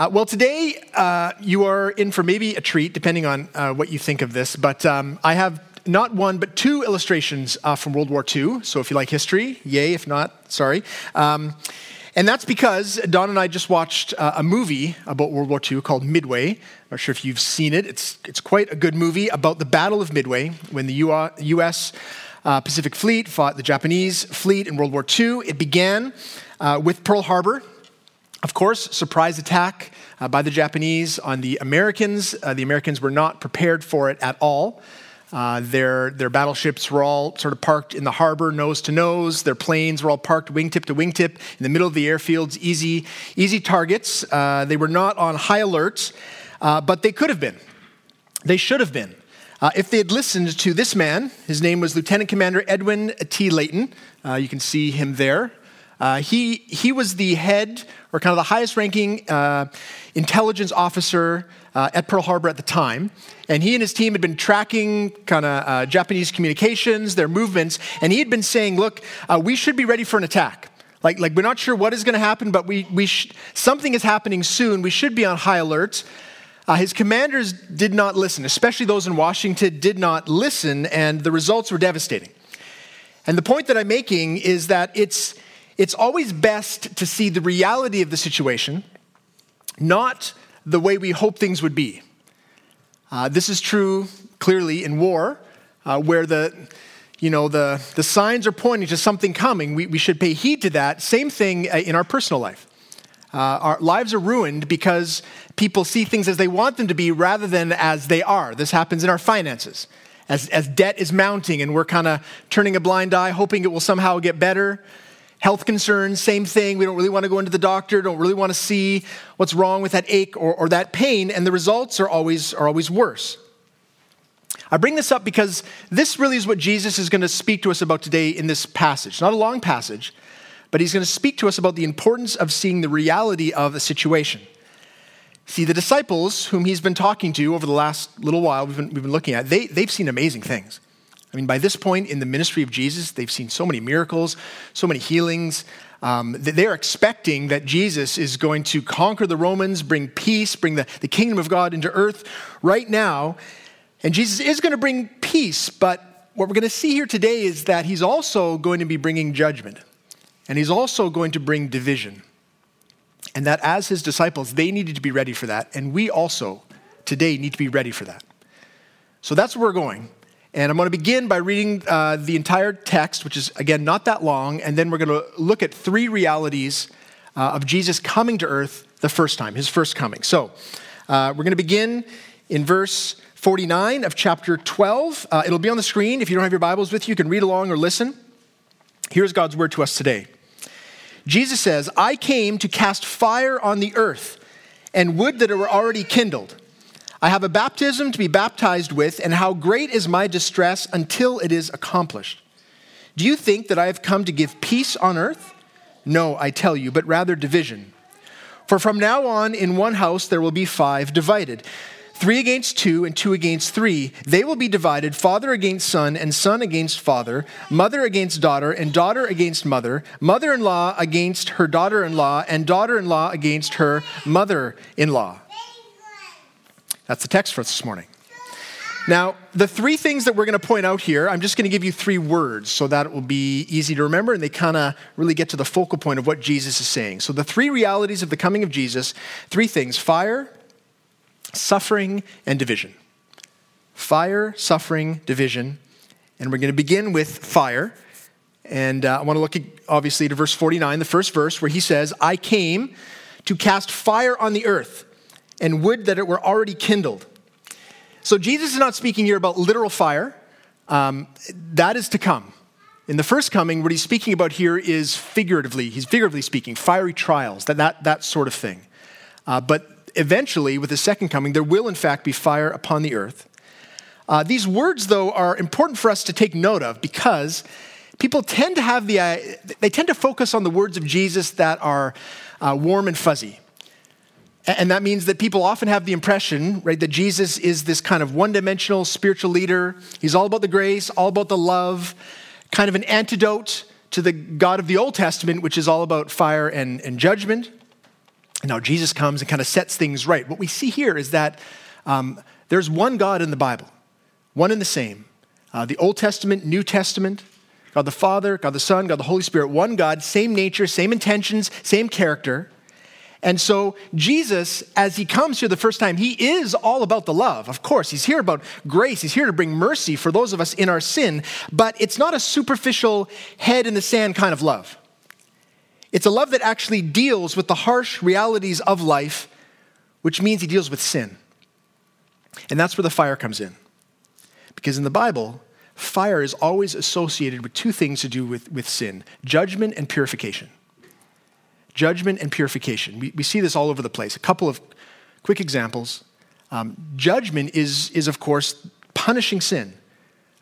Uh, well, today uh, you are in for maybe a treat, depending on uh, what you think of this. But um, I have not one, but two illustrations uh, from World War II. So if you like history, yay. If not, sorry. Um, and that's because Don and I just watched uh, a movie about World War II called Midway. I'm not sure if you've seen it. It's, it's quite a good movie about the Battle of Midway when the U.S. Uh, Pacific Fleet fought the Japanese fleet in World War II. It began uh, with Pearl Harbor. Of course, surprise attack uh, by the Japanese on the Americans. Uh, the Americans were not prepared for it at all. Uh, their, their battleships were all sort of parked in the harbor, nose to nose. Their planes were all parked wingtip to wingtip in the middle of the airfields, easy, easy targets. Uh, they were not on high alert, uh, but they could have been. They should have been. Uh, if they had listened to this man, his name was Lieutenant Commander Edwin T. Layton. Uh, you can see him there. Uh, he, he was the head, or kind of the highest ranking intelligence officer uh, at Pearl Harbor at the time. And he and his team had been tracking kind of uh, Japanese communications, their movements, and he had been saying, look, uh, we should be ready for an attack. Like, like we're not sure what is going to happen, but we, we sh- something is happening soon. We should be on high alert. Uh, his commanders did not listen, especially those in Washington did not listen, and the results were devastating. And the point that I'm making is that it's, it's always best to see the reality of the situation, not the way we hope things would be. Uh, this is true clearly in war, uh, where the you know the, the signs are pointing to something coming. We, we should pay heed to that. Same thing uh, in our personal life. Uh, our lives are ruined because people see things as they want them to be rather than as they are. This happens in our finances. As, as debt is mounting and we're kind of turning a blind eye, hoping it will somehow get better. Health concerns, same thing. We don't really want to go into the doctor, don't really want to see what's wrong with that ache or, or that pain, and the results are always, are always worse. I bring this up because this really is what Jesus is going to speak to us about today in this passage. Not a long passage, but he's going to speak to us about the importance of seeing the reality of a situation. See, the disciples whom he's been talking to over the last little while, we've been, we've been looking at, they, they've seen amazing things. I mean, by this point in the ministry of Jesus, they've seen so many miracles, so many healings. Um, they're expecting that Jesus is going to conquer the Romans, bring peace, bring the, the kingdom of God into earth right now. And Jesus is going to bring peace, but what we're going to see here today is that he's also going to be bringing judgment. And he's also going to bring division. And that as his disciples, they needed to be ready for that. And we also today need to be ready for that. So that's where we're going. And I'm going to begin by reading uh, the entire text, which is, again, not that long, and then we're going to look at three realities uh, of Jesus coming to earth the first time, his first coming. So uh, we're going to begin in verse 49 of chapter 12. Uh, it'll be on the screen. If you don't have your Bibles with you, you can read along or listen. Here's God's word to us today Jesus says, I came to cast fire on the earth, and would that it were already kindled. I have a baptism to be baptized with, and how great is my distress until it is accomplished. Do you think that I have come to give peace on earth? No, I tell you, but rather division. For from now on, in one house there will be five divided three against two, and two against three. They will be divided father against son, and son against father, mother against daughter, and daughter against mother, mother in law against her daughter in law, and daughter in law against her mother in law. That's the text for us this morning. Now, the three things that we're going to point out here, I'm just going to give you three words so that it will be easy to remember and they kind of really get to the focal point of what Jesus is saying. So, the three realities of the coming of Jesus three things fire, suffering, and division. Fire, suffering, division. And we're going to begin with fire. And uh, I want to look at, obviously to verse 49, the first verse, where he says, I came to cast fire on the earth and would that it were already kindled. So Jesus is not speaking here about literal fire. Um, that is to come. In the first coming, what he's speaking about here is figuratively, he's figuratively speaking, fiery trials, that, that, that sort of thing. Uh, but eventually, with the second coming, there will in fact be fire upon the earth. Uh, these words, though, are important for us to take note of because people tend to have the, uh, they tend to focus on the words of Jesus that are uh, warm and fuzzy. And that means that people often have the impression, right, that Jesus is this kind of one dimensional spiritual leader. He's all about the grace, all about the love, kind of an antidote to the God of the Old Testament, which is all about fire and, and judgment. Now, Jesus comes and kind of sets things right. What we see here is that um, there's one God in the Bible, one and the same. Uh, the Old Testament, New Testament, God the Father, God the Son, God the Holy Spirit, one God, same nature, same intentions, same character. And so, Jesus, as he comes here the first time, he is all about the love. Of course, he's here about grace. He's here to bring mercy for those of us in our sin, but it's not a superficial head in the sand kind of love. It's a love that actually deals with the harsh realities of life, which means he deals with sin. And that's where the fire comes in. Because in the Bible, fire is always associated with two things to do with, with sin judgment and purification. Judgment and purification. We, we see this all over the place. A couple of quick examples. Um, judgment is, is, of course, punishing sin.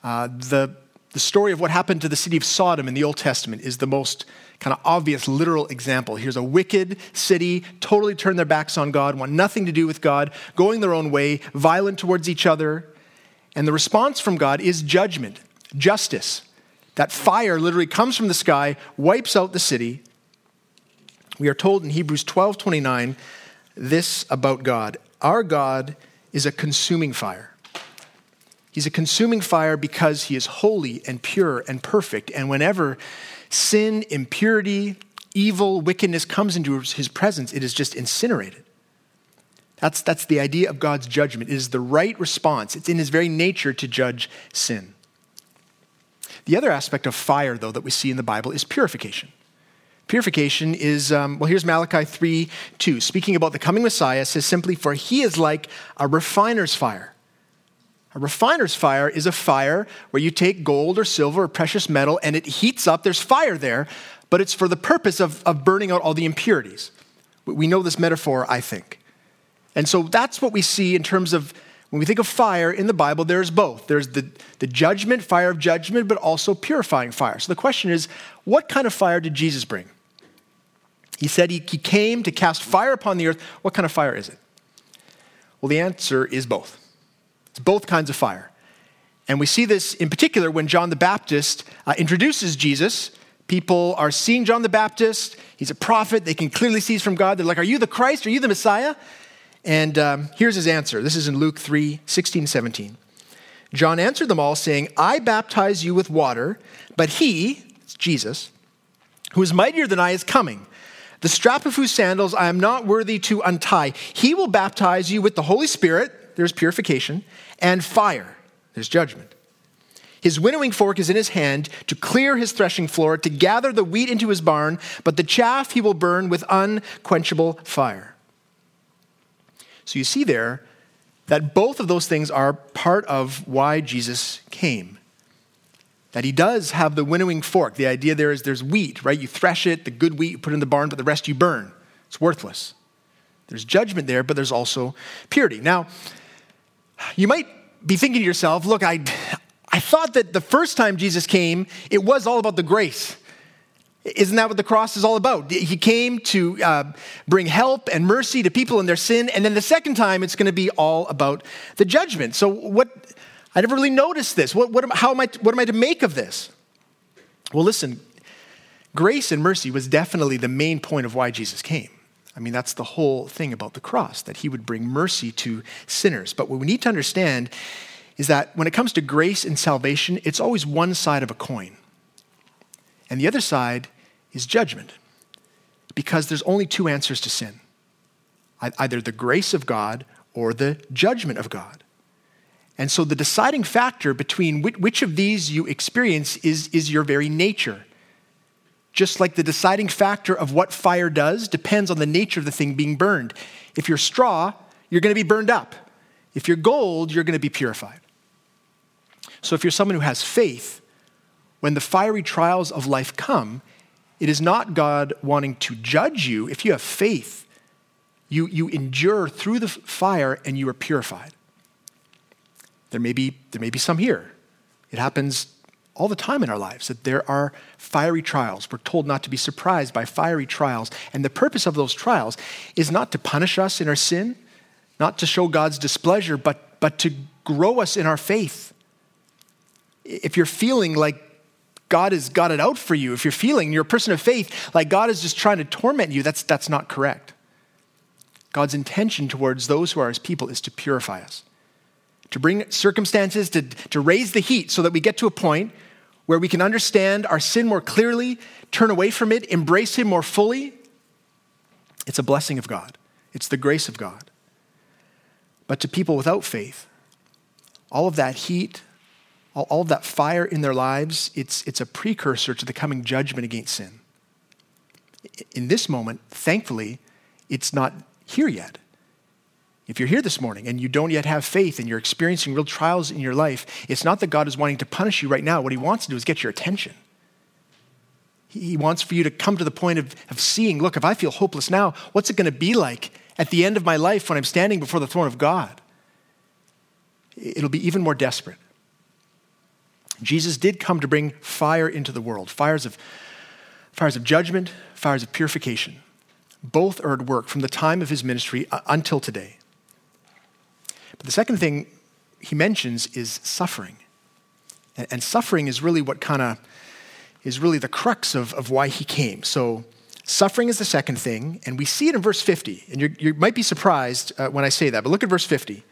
Uh, the, the story of what happened to the city of Sodom in the Old Testament is the most kind of obvious literal example. Here's a wicked city, totally turned their backs on God, want nothing to do with God, going their own way, violent towards each other. And the response from God is judgment, justice. That fire literally comes from the sky, wipes out the city. We are told in Hebrews 12 29 this about God Our God is a consuming fire. He's a consuming fire because he is holy and pure and perfect. And whenever sin, impurity, evil, wickedness comes into his presence, it is just incinerated. That's, that's the idea of God's judgment. It is the right response. It's in his very nature to judge sin. The other aspect of fire, though, that we see in the Bible is purification. Purification is, um, well, here's Malachi 3 2. Speaking about the coming Messiah, says simply, For he is like a refiner's fire a refiner's fire is a fire where you take gold or silver or precious metal and it heats up. There's fire there, but it's for the purpose of, of burning out all the impurities. We know this metaphor, I think. And so that's what we see in terms of when we think of fire in the Bible, there's both. There's the, the judgment, fire of judgment, but also purifying fire. So the question is, what kind of fire did Jesus bring? He said he, he came to cast fire upon the earth. What kind of fire is it? Well, the answer is both. It's both kinds of fire. And we see this in particular when John the Baptist uh, introduces Jesus. People are seeing John the Baptist. He's a prophet. They can clearly see he's from God. They're like, Are you the Christ? Are you the Messiah? And um, here's his answer. This is in Luke 3 16, 17. John answered them all, saying, I baptize you with water, but he, Jesus, who is mightier than I, is coming. The strap of whose sandals I am not worthy to untie. He will baptize you with the Holy Spirit, there's purification, and fire, there's judgment. His winnowing fork is in his hand to clear his threshing floor, to gather the wheat into his barn, but the chaff he will burn with unquenchable fire. So you see there that both of those things are part of why Jesus came. That he does have the winnowing fork. The idea there is there's wheat, right? You thresh it, the good wheat you put in the barn, but the rest you burn. It's worthless. There's judgment there, but there's also purity. Now, you might be thinking to yourself, look, I, I thought that the first time Jesus came, it was all about the grace. Isn't that what the cross is all about? He came to uh, bring help and mercy to people in their sin, and then the second time it's going to be all about the judgment. So, what? I never really noticed this. What, what, am, how am I, what am I to make of this? Well, listen, grace and mercy was definitely the main point of why Jesus came. I mean, that's the whole thing about the cross, that he would bring mercy to sinners. But what we need to understand is that when it comes to grace and salvation, it's always one side of a coin. And the other side is judgment, because there's only two answers to sin either the grace of God or the judgment of God. And so the deciding factor between which of these you experience is, is your very nature. Just like the deciding factor of what fire does depends on the nature of the thing being burned. If you're straw, you're going to be burned up. If you're gold, you're going to be purified. So if you're someone who has faith, when the fiery trials of life come, it is not God wanting to judge you. If you have faith, you, you endure through the fire and you are purified. There may, be, there may be some here. It happens all the time in our lives that there are fiery trials. We're told not to be surprised by fiery trials. And the purpose of those trials is not to punish us in our sin, not to show God's displeasure, but, but to grow us in our faith. If you're feeling like God has got it out for you, if you're feeling you're a person of faith, like God is just trying to torment you, that's, that's not correct. God's intention towards those who are his people is to purify us, to bring circumstances, to, to raise the heat so that we get to a point where we can understand our sin more clearly, turn away from it, embrace him more fully. It's a blessing of God, it's the grace of God. But to people without faith, all of that heat, all, all of that fire in their lives, it's, it's a precursor to the coming judgment against sin. In this moment, thankfully, it's not here yet. If you're here this morning and you don't yet have faith and you're experiencing real trials in your life, it's not that God is wanting to punish you right now. What He wants to do is get your attention. He wants for you to come to the point of, of seeing look, if I feel hopeless now, what's it going to be like at the end of my life when I'm standing before the throne of God? It'll be even more desperate. Jesus did come to bring fire into the world fires of, fires of judgment, fires of purification. Both are at work from the time of his ministry uh, until today. But the second thing he mentions is suffering. And, and suffering is really what kind of is really the crux of, of why he came. So suffering is the second thing, and we see it in verse 50. And you might be surprised uh, when I say that, but look at verse 50.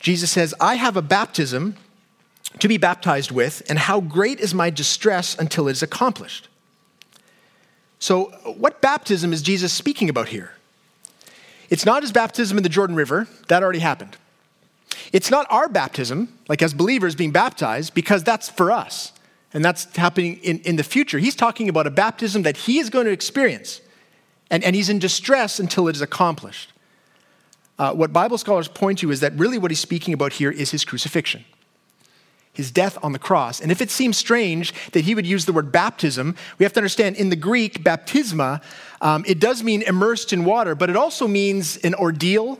Jesus says, I have a baptism to be baptized with, and how great is my distress until it is accomplished. So, what baptism is Jesus speaking about here? It's not his baptism in the Jordan River, that already happened. It's not our baptism, like as believers being baptized, because that's for us. And that's happening in, in the future. He's talking about a baptism that he is going to experience. And, and he's in distress until it is accomplished. Uh, what Bible scholars point to is that really what he's speaking about here is his crucifixion, his death on the cross. And if it seems strange that he would use the word baptism, we have to understand in the Greek, baptisma, um, it does mean immersed in water, but it also means an ordeal,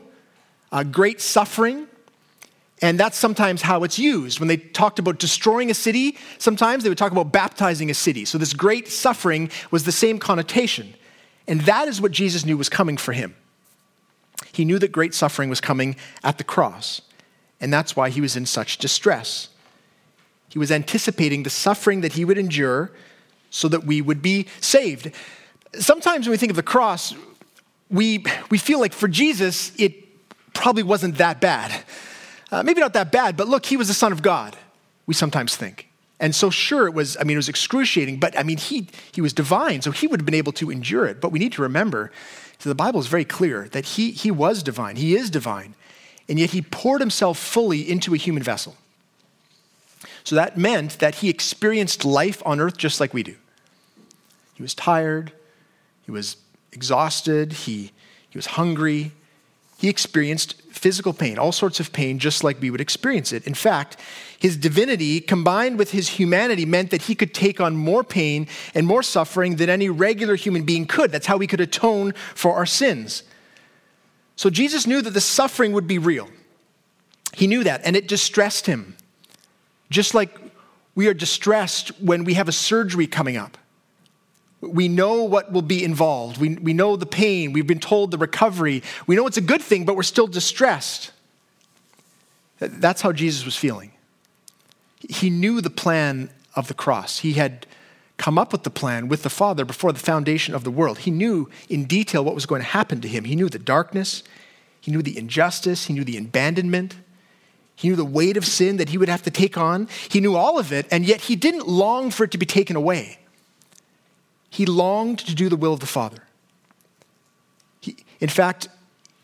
a great suffering. And that's sometimes how it's used. When they talked about destroying a city, sometimes they would talk about baptizing a city. So this great suffering was the same connotation. And that is what Jesus knew was coming for him. He knew that great suffering was coming at the cross, and that's why he was in such distress. He was anticipating the suffering that he would endure so that we would be saved. Sometimes when we think of the cross, we, we feel like for Jesus, it probably wasn't that bad. Uh, maybe not that bad, but look, he was the Son of God, we sometimes think. And so, sure, it was, I mean, it was excruciating, but I mean, he, he was divine, so he would have been able to endure it. But we need to remember so the Bible is very clear that he, he was divine, he is divine, and yet he poured himself fully into a human vessel. So that meant that he experienced life on earth just like we do. He was tired, he was exhausted, he, he was hungry, he experienced physical pain, all sorts of pain, just like we would experience it. In fact, his divinity combined with his humanity meant that he could take on more pain and more suffering than any regular human being could. That's how he could atone for our sins. So Jesus knew that the suffering would be real. He knew that, and it distressed him. Just like we are distressed when we have a surgery coming up. We know what will be involved. We, we know the pain. We've been told the recovery. We know it's a good thing, but we're still distressed. That's how Jesus was feeling. He knew the plan of the cross. He had come up with the plan with the Father before the foundation of the world. He knew in detail what was going to happen to him. He knew the darkness, he knew the injustice, he knew the abandonment, he knew the weight of sin that he would have to take on. He knew all of it, and yet he didn't long for it to be taken away. He longed to do the will of the Father. He, in fact,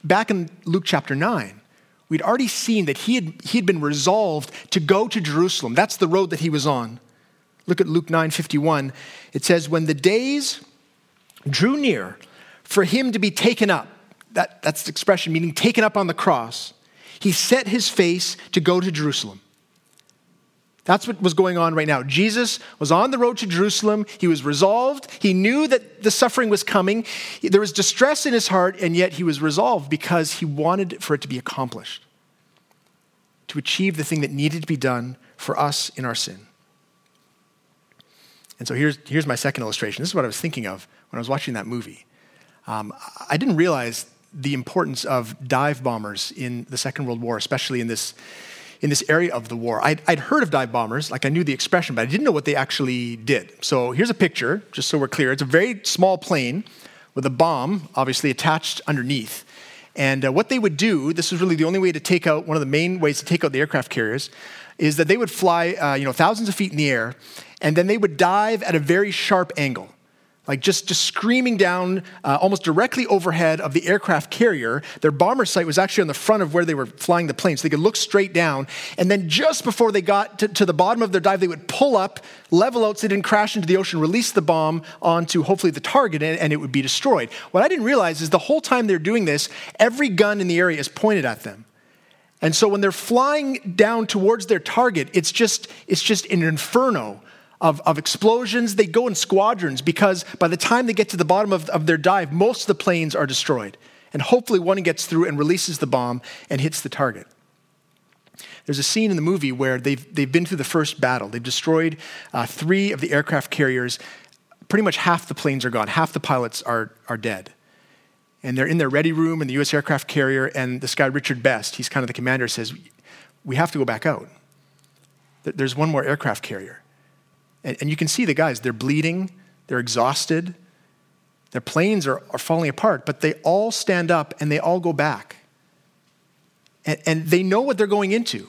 back in Luke chapter 9, we'd already seen that he had, he had been resolved to go to Jerusalem. That's the road that he was on. Look at Luke 9:51. It says, When the days drew near for him to be taken up, that, that's the expression meaning taken up on the cross, he set his face to go to Jerusalem. That's what was going on right now. Jesus was on the road to Jerusalem. He was resolved. He knew that the suffering was coming. There was distress in his heart, and yet he was resolved because he wanted for it to be accomplished, to achieve the thing that needed to be done for us in our sin. And so here's, here's my second illustration. This is what I was thinking of when I was watching that movie. Um, I didn't realize the importance of dive bombers in the Second World War, especially in this in this area of the war. I'd, I'd, heard of dive bombers, like I knew the expression, but I didn't know what they actually did. So here's a picture, just so we're clear. It's a very small plane with a bomb, obviously attached underneath. And uh, what they would do, this was really the only way to take out, one of the main ways to take out the aircraft carriers, is that they would fly uh, you know, thousands of feet in the air, and then they would dive at a very sharp angle like just, just screaming down uh, almost directly overhead of the aircraft carrier. Their bomber sight was actually on the front of where they were flying the plane, so they could look straight down. And then just before they got to, to the bottom of their dive, they would pull up, level out so they didn't crash into the ocean, release the bomb onto hopefully the target, and, and it would be destroyed. What I didn't realize is the whole time they're doing this, every gun in the area is pointed at them. And so when they're flying down towards their target, it's just, it's just an inferno of, of explosions. They go in squadrons because by the time they get to the bottom of, of their dive, most of the planes are destroyed. And hopefully one gets through and releases the bomb and hits the target. There's a scene in the movie where they've, they've been through the first battle. They've destroyed uh, three of the aircraft carriers. Pretty much half the planes are gone, half the pilots are, are dead. And they're in their ready room in the US aircraft carrier, and this guy, Richard Best, he's kind of the commander, says, We have to go back out. There's one more aircraft carrier. And, and you can see the guys, they're bleeding, they're exhausted, their planes are, are falling apart, but they all stand up and they all go back. And, and they know what they're going into.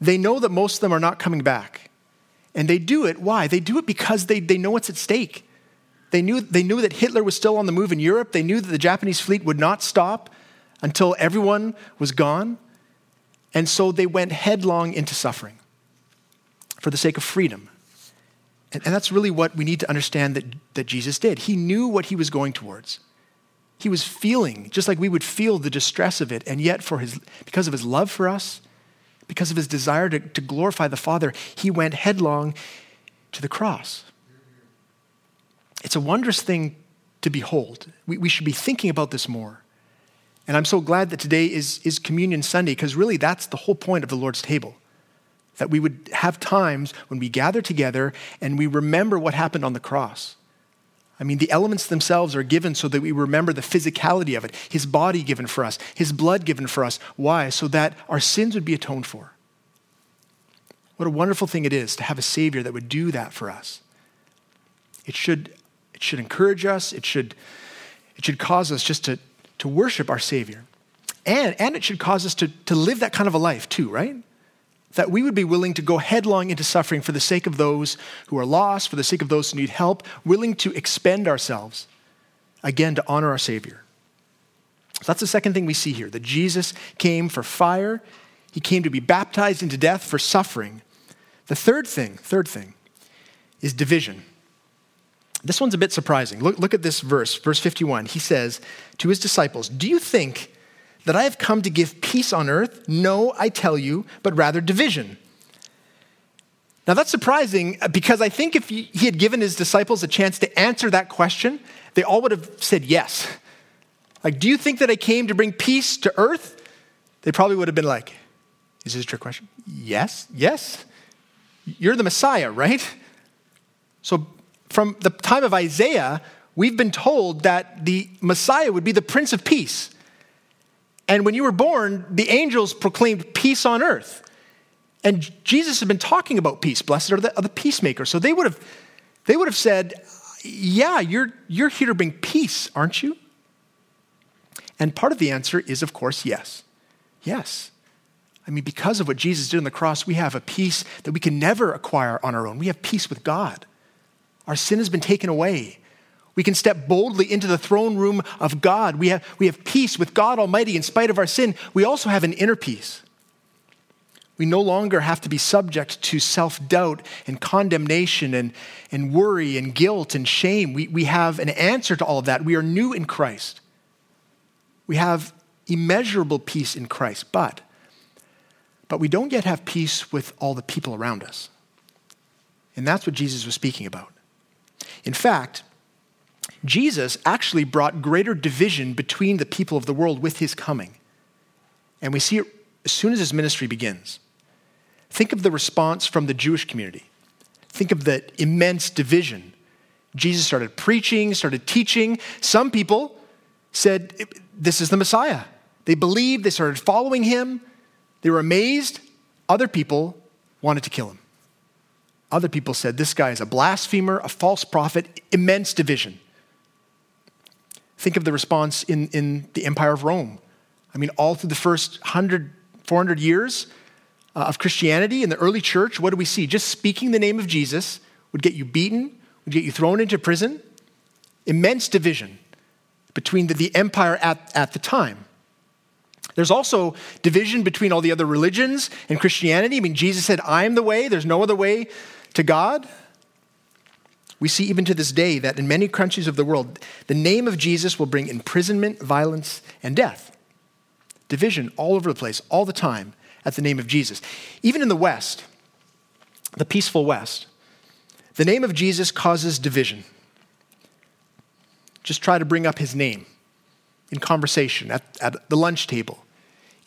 They know that most of them are not coming back. And they do it. Why? They do it because they, they know what's at stake. They knew, they knew that Hitler was still on the move in Europe. They knew that the Japanese fleet would not stop until everyone was gone. And so they went headlong into suffering for the sake of freedom, and, and that's really what we need to understand that, that Jesus did. He knew what he was going towards. He was feeling, just like we would feel the distress of it, and yet for his, because of his love for us, because of his desire to, to glorify the Father, he went headlong to the cross. It's a wondrous thing to behold. We, we should be thinking about this more. And I'm so glad that today is, is Communion Sunday, because really that's the whole point of the Lord's table that we would have times when we gather together and we remember what happened on the cross. I mean, the elements themselves are given so that we remember the physicality of it, his body given for us, his blood given for us. Why? So that our sins would be atoned for. What a wonderful thing it is to have a Savior that would do that for us. It should, it should encourage us, it should, it should cause us just to, to worship our Savior. And, and it should cause us to, to live that kind of a life too, right? That we would be willing to go headlong into suffering for the sake of those who are lost, for the sake of those who need help, willing to expend ourselves, again, to honor our Savior. So that's the second thing we see here that Jesus came for fire, he came to be baptized into death for suffering. The third thing, third thing, is division. This one's a bit surprising. Look, look at this verse, verse 51. He says to his disciples, Do you think that I have come to give peace on earth? No, I tell you, but rather division. Now that's surprising uh, because I think if he had given his disciples a chance to answer that question, they all would have said yes. Like, do you think that I came to bring peace to earth? They probably would have been like, is this a trick question? Yes, yes. You're the Messiah, right? So, from the time of Isaiah, we've been told that the Messiah would be the Prince of Peace. And when you were born, the angels proclaimed peace on earth. And Jesus had been talking about peace. Blessed are the, are the peacemakers. So they would have, they would have said, Yeah, you're, you're here to bring peace, aren't you? And part of the answer is, of course, yes. Yes. I mean, because of what Jesus did on the cross, we have a peace that we can never acquire on our own. We have peace with God. Our sin has been taken away. We can step boldly into the throne room of God. We have, we have peace with God Almighty in spite of our sin. We also have an inner peace. We no longer have to be subject to self doubt and condemnation and, and worry and guilt and shame. We, we have an answer to all of that. We are new in Christ. We have immeasurable peace in Christ, but, but we don't yet have peace with all the people around us. And that's what Jesus was speaking about. In fact, Jesus actually brought greater division between the people of the world with his coming. And we see it as soon as his ministry begins. Think of the response from the Jewish community. Think of the immense division. Jesus started preaching, started teaching. Some people said, This is the Messiah. They believed, they started following him, they were amazed. Other people wanted to kill him. Other people said, This guy is a blasphemer, a false prophet, immense division. Think of the response in, in the Empire of Rome. I mean, all through the first 100, 400 years uh, of Christianity in the early church, what do we see? Just speaking the name of Jesus would get you beaten, would get you thrown into prison. Immense division between the, the empire at, at the time. There's also division between all the other religions and Christianity. I mean, Jesus said, I am the way, there's no other way to God. We see even to this day that in many countries of the world, the name of Jesus will bring imprisonment, violence, and death. Division all over the place, all the time, at the name of Jesus. Even in the West, the peaceful West, the name of Jesus causes division. Just try to bring up his name in conversation, at, at the lunch table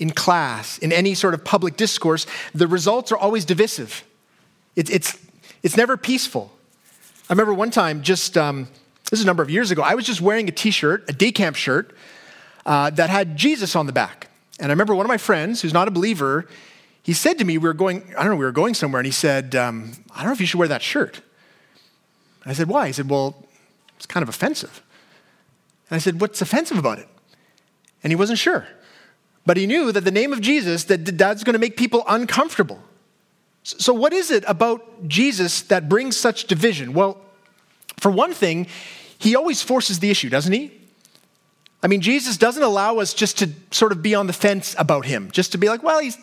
in class, in any sort of public discourse, the results are always divisive. It, it's, it's never peaceful. I remember one time, just um, this is a number of years ago, I was just wearing a t shirt, a day camp shirt, uh, that had Jesus on the back. And I remember one of my friends, who's not a believer, he said to me, we were going, I don't know, we were going somewhere, and he said, um, I don't know if you should wear that shirt. I said, why? He said, well, it's kind of offensive. And I said, what's offensive about it? And he wasn't sure. But he knew that the name of Jesus, that that's going to make people uncomfortable. So, what is it about Jesus that brings such division? Well, for one thing, he always forces the issue, doesn't he? I mean, Jesus doesn't allow us just to sort of be on the fence about him, just to be like, well, he's,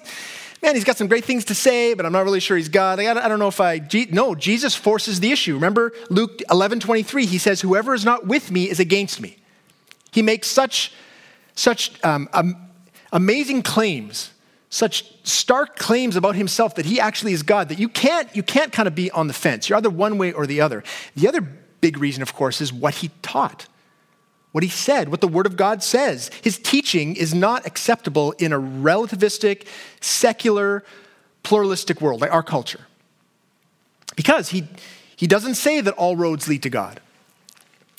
man, he's got some great things to say, but I'm not really sure he's God. I don't know if I, no, Jesus forces the issue. Remember Luke 11 23, he says, whoever is not with me is against me. He makes such, such um, um, amazing claims, such stark claims about himself that he actually is God that you can't, you can't kind of be on the fence. You're either one way or the other. The other big reason, of course, is what he taught, what he said, what the Word of God says. His teaching is not acceptable in a relativistic, secular, pluralistic world like our culture. Because he, he doesn't say that all roads lead to God.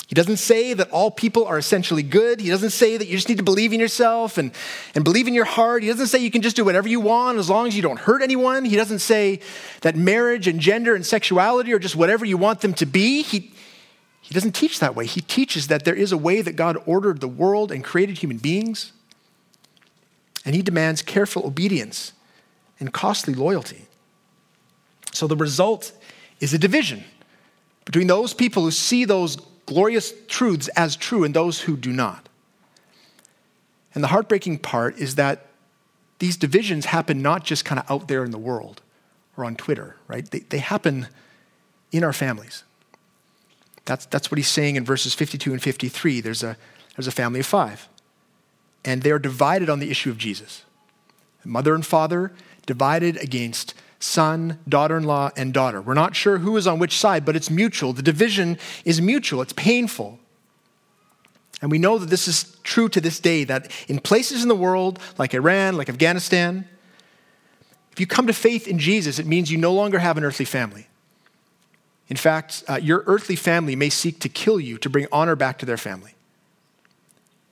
He doesn't say that all people are essentially good. He doesn't say that you just need to believe in yourself and, and believe in your heart. He doesn't say you can just do whatever you want as long as you don't hurt anyone. He doesn't say that marriage and gender and sexuality are just whatever you want them to be. He, he doesn't teach that way. He teaches that there is a way that God ordered the world and created human beings. And he demands careful obedience and costly loyalty. So the result is a division between those people who see those glorious truths as true and those who do not. And the heartbreaking part is that these divisions happen not just kind of out there in the world or on Twitter, right? They, they happen in our families. That's, that's what he's saying in verses 52 and 53. There's a, there's a family of five, and they're divided on the issue of Jesus. Mother and father divided against son, daughter in law, and daughter. We're not sure who is on which side, but it's mutual. The division is mutual, it's painful. And we know that this is true to this day, that in places in the world, like Iran, like Afghanistan, if you come to faith in Jesus, it means you no longer have an earthly family. In fact, uh, your earthly family may seek to kill you to bring honor back to their family.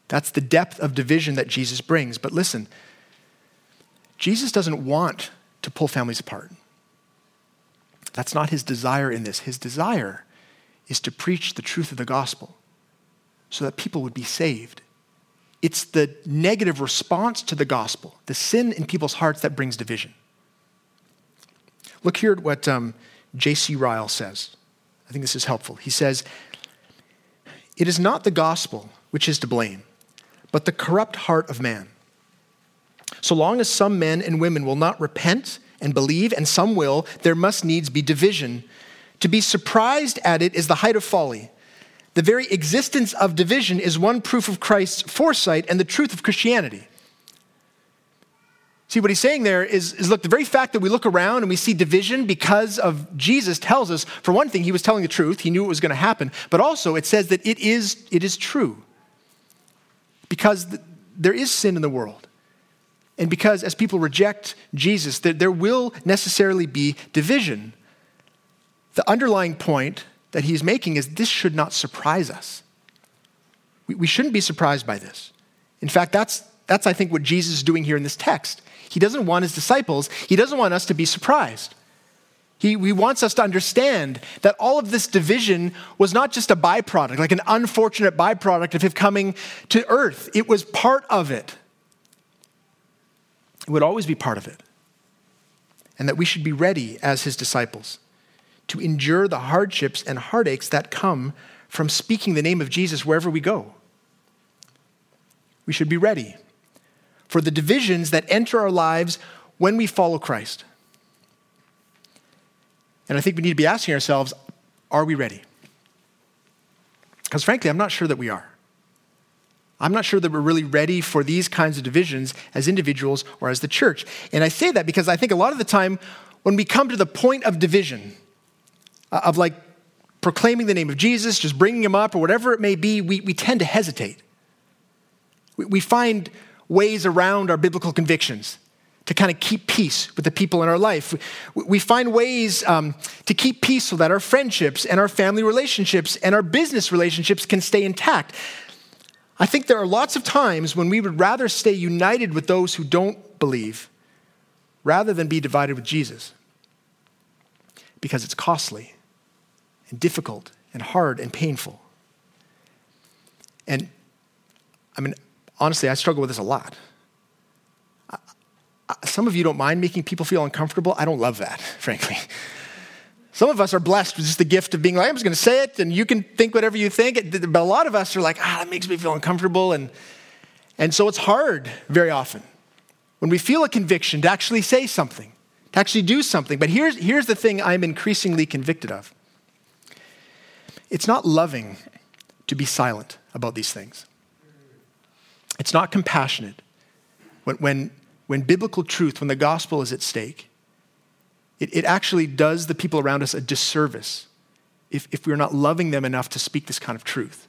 That's the depth of division that Jesus brings. But listen, Jesus doesn't want to pull families apart. That's not his desire in this. His desire is to preach the truth of the gospel so that people would be saved. It's the negative response to the gospel, the sin in people's hearts that brings division. Look here at what um, J.C. Ryle says. I think this is helpful. He says, It is not the gospel which is to blame, but the corrupt heart of man. So long as some men and women will not repent and believe, and some will, there must needs be division. To be surprised at it is the height of folly. The very existence of division is one proof of Christ's foresight and the truth of Christianity. See, what he's saying there is, is look, the very fact that we look around and we see division because of Jesus tells us, for one thing, he was telling the truth. He knew it was going to happen. But also, it says that it is, it is true. Because there is sin in the world. And because as people reject Jesus, there, will necessarily be division. The underlying point that he's making is this should not surprise us. We, we shouldn't be surprised by this. In fact, that's, that's, I think, what Jesus is doing here in this text. He doesn't want his disciples, he doesn't want us to be surprised. He, he wants us to understand that all of this division was not just a byproduct, like an unfortunate byproduct of him coming to earth. It was part of it. Would always be part of it. And that we should be ready as his disciples to endure the hardships and heartaches that come from speaking the name of Jesus wherever we go. We should be ready for the divisions that enter our lives when we follow Christ. And I think we need to be asking ourselves are we ready? Because frankly, I'm not sure that we are. I'm not sure that we're really ready for these kinds of divisions as individuals or as the church. And I say that because I think a lot of the time when we come to the point of division, uh, of like proclaiming the name of Jesus, just bringing him up, or whatever it may be, we, we tend to hesitate. We, we find ways around our biblical convictions to kind of keep peace with the people in our life. We, we find ways um, to keep peace so that our friendships and our family relationships and our business relationships can stay intact. I think there are lots of times when we would rather stay united with those who don't believe rather than be divided with Jesus because it's costly and difficult and hard and painful. And I mean, honestly, I struggle with this a lot. Some of you don't mind making people feel uncomfortable. I don't love that, frankly. Some of us are blessed with just the gift of being like, I'm just going to say it and you can think whatever you think. But a lot of us are like, ah, that makes me feel uncomfortable. And, and so it's hard very often when we feel a conviction to actually say something, to actually do something. But here's, here's the thing I'm increasingly convicted of it's not loving to be silent about these things, it's not compassionate. When, when, when biblical truth, when the gospel is at stake, it, it actually does the people around us a disservice if, if we're not loving them enough to speak this kind of truth.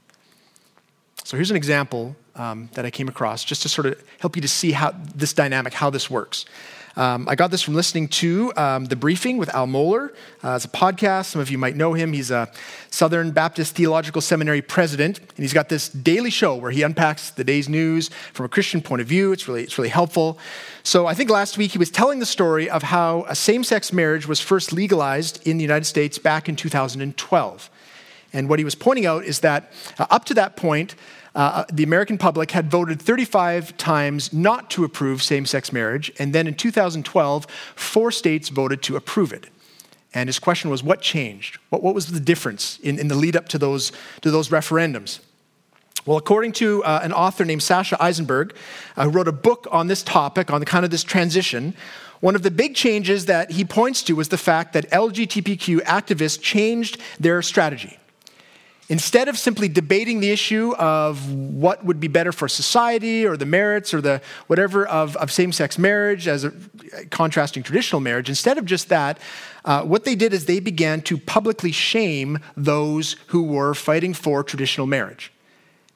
So here's an example um, that I came across just to sort of help you to see how this dynamic, how this works. Um, I got this from listening to um, The Briefing with Al Mohler. Uh, it's a podcast. Some of you might know him. He's a Southern Baptist Theological Seminary president, and he's got this daily show where he unpacks the day's news from a Christian point of view. It's really, it's really helpful. So I think last week he was telling the story of how a same sex marriage was first legalized in the United States back in 2012. And what he was pointing out is that uh, up to that point, uh, the American public had voted 35 times not to approve same sex marriage, and then in 2012, four states voted to approve it. And his question was, what changed? What, what was the difference in, in the lead up to those, to those referendums? Well, according to uh, an author named Sasha Eisenberg, uh, who wrote a book on this topic, on the kind of this transition, one of the big changes that he points to was the fact that LGBTQ activists changed their strategy. Instead of simply debating the issue of what would be better for society or the merits or the whatever of, of same sex marriage as a, contrasting traditional marriage, instead of just that, uh, what they did is they began to publicly shame those who were fighting for traditional marriage.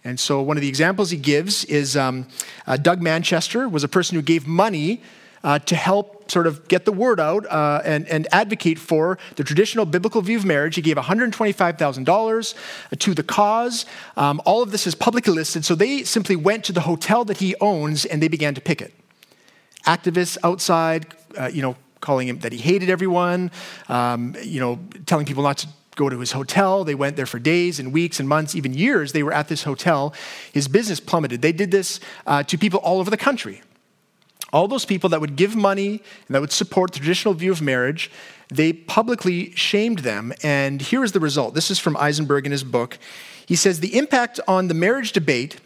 And so, one of the examples he gives is um, uh, Doug Manchester was a person who gave money uh, to help sort of get the word out uh, and, and advocate for the traditional biblical view of marriage. He gave $125,000 to the cause. Um, all of this is publicly listed, so they simply went to the hotel that he owns and they began to picket. Activists outside, uh, you know, calling him that he hated everyone, um, you know, telling people not to go to his hotel. They went there for days and weeks and months, even years. They were at this hotel. His business plummeted. They did this uh, to people all over the country. All those people that would give money and that would support the traditional view of marriage, they publicly shamed them. And here is the result. This is from Eisenberg in his book. He says the impact on the marriage debate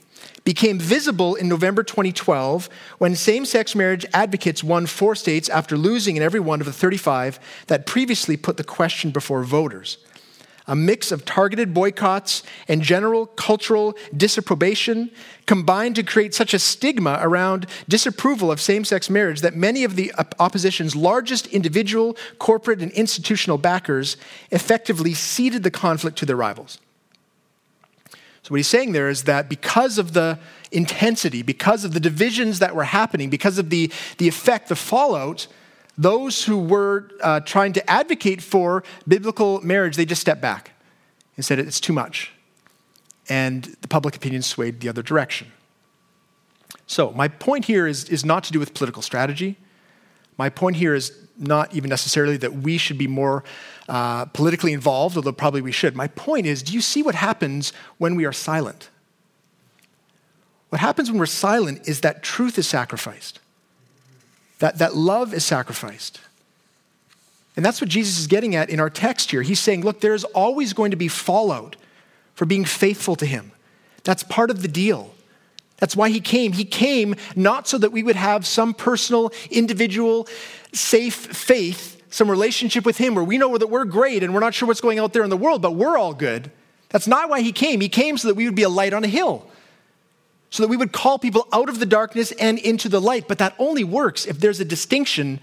became visible in November 2012 when same sex marriage advocates won four states after losing in every one of the 35 that previously put the question before voters a mix of targeted boycotts and general cultural disapprobation combined to create such a stigma around disapproval of same sex marriage that many of the opposition's largest individual, corporate, and institutional backers effectively ceded the conflict to their rivals. So, what he's saying there is that because of the intensity, because of the divisions that were happening, because of the, the effect, the fallout, those who were uh, trying to advocate for biblical marriage, they just stepped back and said it's too much. And the public opinion swayed the other direction. So, my point here is, is not to do with political strategy. My point here is not even necessarily that we should be more uh, politically involved, although probably we should. My point is do you see what happens when we are silent? What happens when we're silent is that truth is sacrificed. That, that love is sacrificed. And that's what Jesus is getting at in our text here. He's saying, look, there's always going to be fallout for being faithful to Him. That's part of the deal. That's why He came. He came not so that we would have some personal, individual, safe faith, some relationship with Him where we know that we're great and we're not sure what's going out there in the world, but we're all good. That's not why He came. He came so that we would be a light on a hill so that we would call people out of the darkness and into the light. But that only works if there's a distinction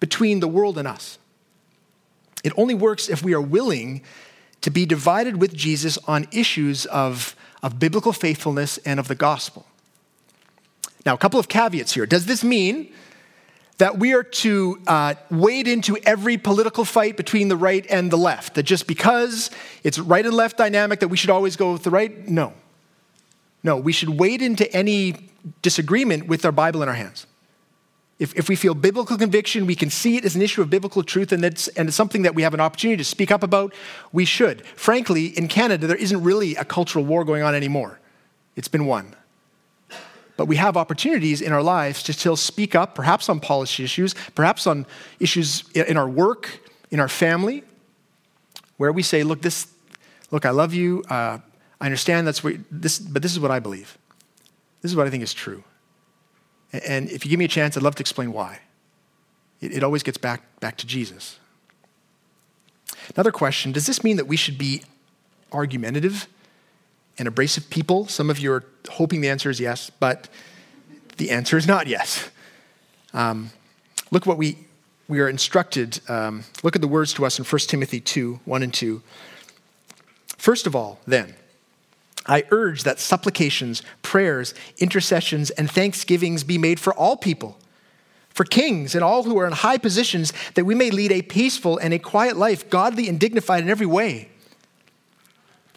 between the world and us. It only works if we are willing to be divided with Jesus on issues of, of biblical faithfulness and of the gospel. Now, a couple of caveats here. Does this mean that we are to uh, wade into every political fight between the right and the left? That just because it's right and left dynamic, that we should always go with the right? No. No, we should wade into any disagreement with our Bible in our hands. If, if we feel biblical conviction, we can see it as an issue of biblical truth, and it's, and it's something that we have an opportunity to speak up about, we should. Frankly, in Canada, there isn't really a cultural war going on anymore. It's been won. But we have opportunities in our lives to still speak up, perhaps on policy issues, perhaps on issues in our work, in our family, where we say, look, this, look, I love you. Uh, I understand that's what this, but this is what I believe. This is what I think is true. And if you give me a chance, I'd love to explain why. It, it always gets back, back to Jesus. Another question Does this mean that we should be argumentative and abrasive people? Some of you are hoping the answer is yes, but the answer is not yes. Um, look what we, we are instructed. Um, look at the words to us in 1 Timothy 2 1 and 2. First of all, then, I urge that supplications, prayers, intercessions, and thanksgivings be made for all people, for kings and all who are in high positions, that we may lead a peaceful and a quiet life, godly and dignified in every way.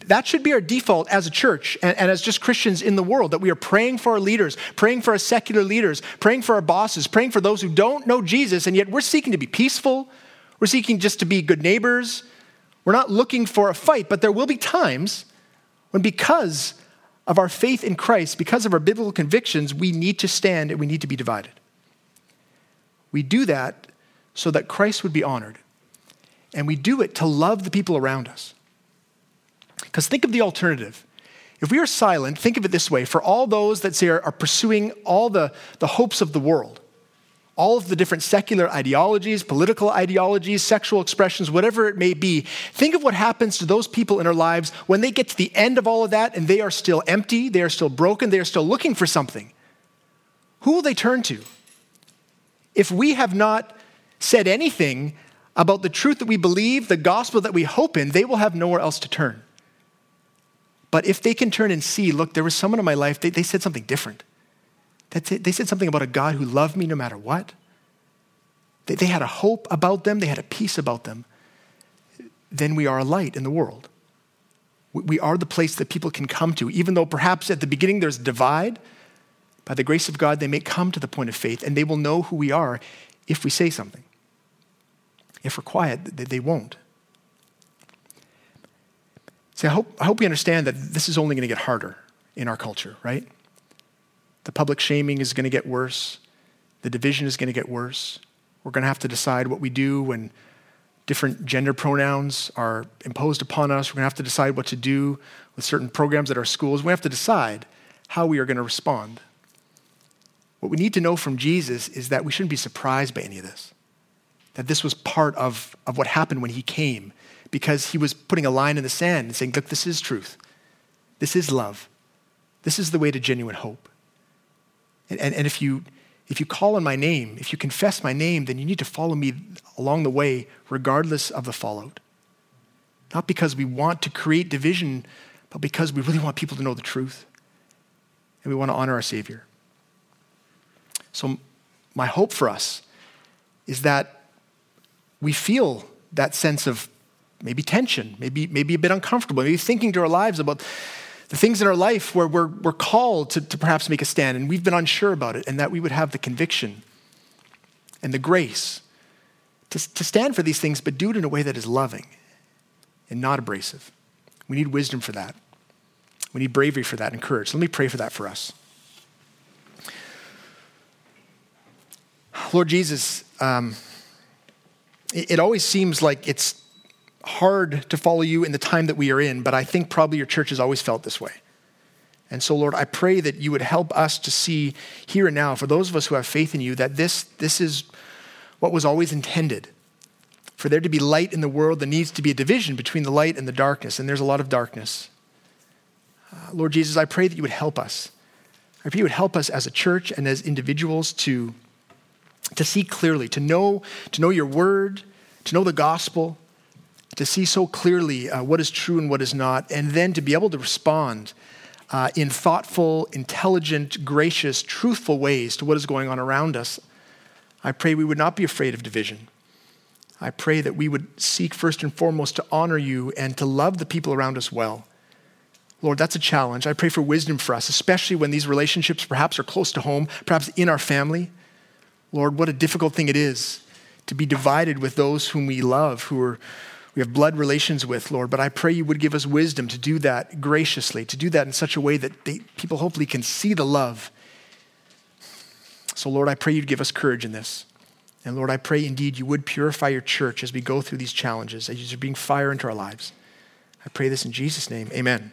That should be our default as a church and, and, as just Christians in the world that we are praying for our leaders, praying for our secular leaders, praying for our bosses, praying for those who don't know Jesus, and yet we're seeking to be peaceful. We're seeking just to be good neighbors. We're not looking for a fight, but there will be times when because of our faith in Christ, because of our biblical convictions, we need to stand and we need to be divided. We do that so that Christ would be honored. And we do it to love the people around us. Because think of the alternative. If we are silent, think of it this way for all those that say are, pursuing all the, the hopes of the world, all of the different secular ideologies, political ideologies, sexual expressions, whatever it may be. Think of what happens to those people in our lives when they get to the end of all of that and they are still empty, they are still broken, they are still looking for something. Who will they turn to? If we have not said anything about the truth that we believe, the gospel that we hope in, they will have nowhere else to turn. But if they can turn and see, look, there was someone in my life, they, they said something different. That's it. They said something about a God who loved me no matter what. They, they had a hope about them, they had a peace about them. Then we are a light in the world. We are the place that people can come to, even though perhaps at the beginning there's a divide. By the grace of God, they may come to the point of faith and they will know who we are if we say something. If we're quiet, they won't. See, I hope, I hope we understand that this is only going to get harder in our culture, right? The public shaming is going to get worse. The division is going to get worse. We're going to have to decide what we do when different gender pronouns are imposed upon us. We're going to have to decide what to do with certain programs at our schools. We have to decide how we are going to respond. What we need to know from Jesus is that we shouldn't be surprised by any of this, that this was part of, of what happened when he came, because he was putting a line in the sand and saying, Look, this is truth. This is love. This is the way to genuine hope. And, and, and if, you, if you call on my name, if you confess my name, then you need to follow me along the way, regardless of the fallout. Not because we want to create division, but because we really want people to know the truth. And we want to honor our Savior. So, my hope for us is that we feel that sense of maybe tension, maybe, maybe a bit uncomfortable, maybe thinking to our lives about the things in our life where we're, we're called to, to perhaps make a stand and we've been unsure about it, and that we would have the conviction and the grace to, to stand for these things, but do it in a way that is loving and not abrasive. We need wisdom for that. We need bravery for that and courage. Let me pray for that for us. Lord Jesus, um, it, it always seems like it's hard to follow you in the time that we are in, but I think probably your church has always felt this way. And so, Lord, I pray that you would help us to see here and now, for those of us who have faith in you, that this, this is what was always intended. For there to be light in the world, there needs to be a division between the light and the darkness, and there's a lot of darkness. Uh, Lord Jesus, I pray that you would help us. I pray you would help us as a church and as individuals to, to see clearly, to know, to know your word, to know the gospel, to see so clearly uh, what is true and what is not, and then to be able to respond uh, in thoughtful, intelligent, gracious, truthful ways to what is going on around us. I pray we would not be afraid of division. I pray that we would seek first and foremost to honor you and to love the people around us well. Lord, that's a challenge. I pray for wisdom for us, especially when these relationships perhaps are close to home, perhaps in our family. Lord, what a difficult thing it is to be divided with those whom we love, who are we have blood relations with, Lord. But I pray you would give us wisdom to do that graciously, to do that in such a way that they, people hopefully can see the love. So, Lord, I pray you'd give us courage in this. And Lord, I pray indeed you would purify your church as we go through these challenges, as you're being fire into our lives. I pray this in Jesus' name. Amen.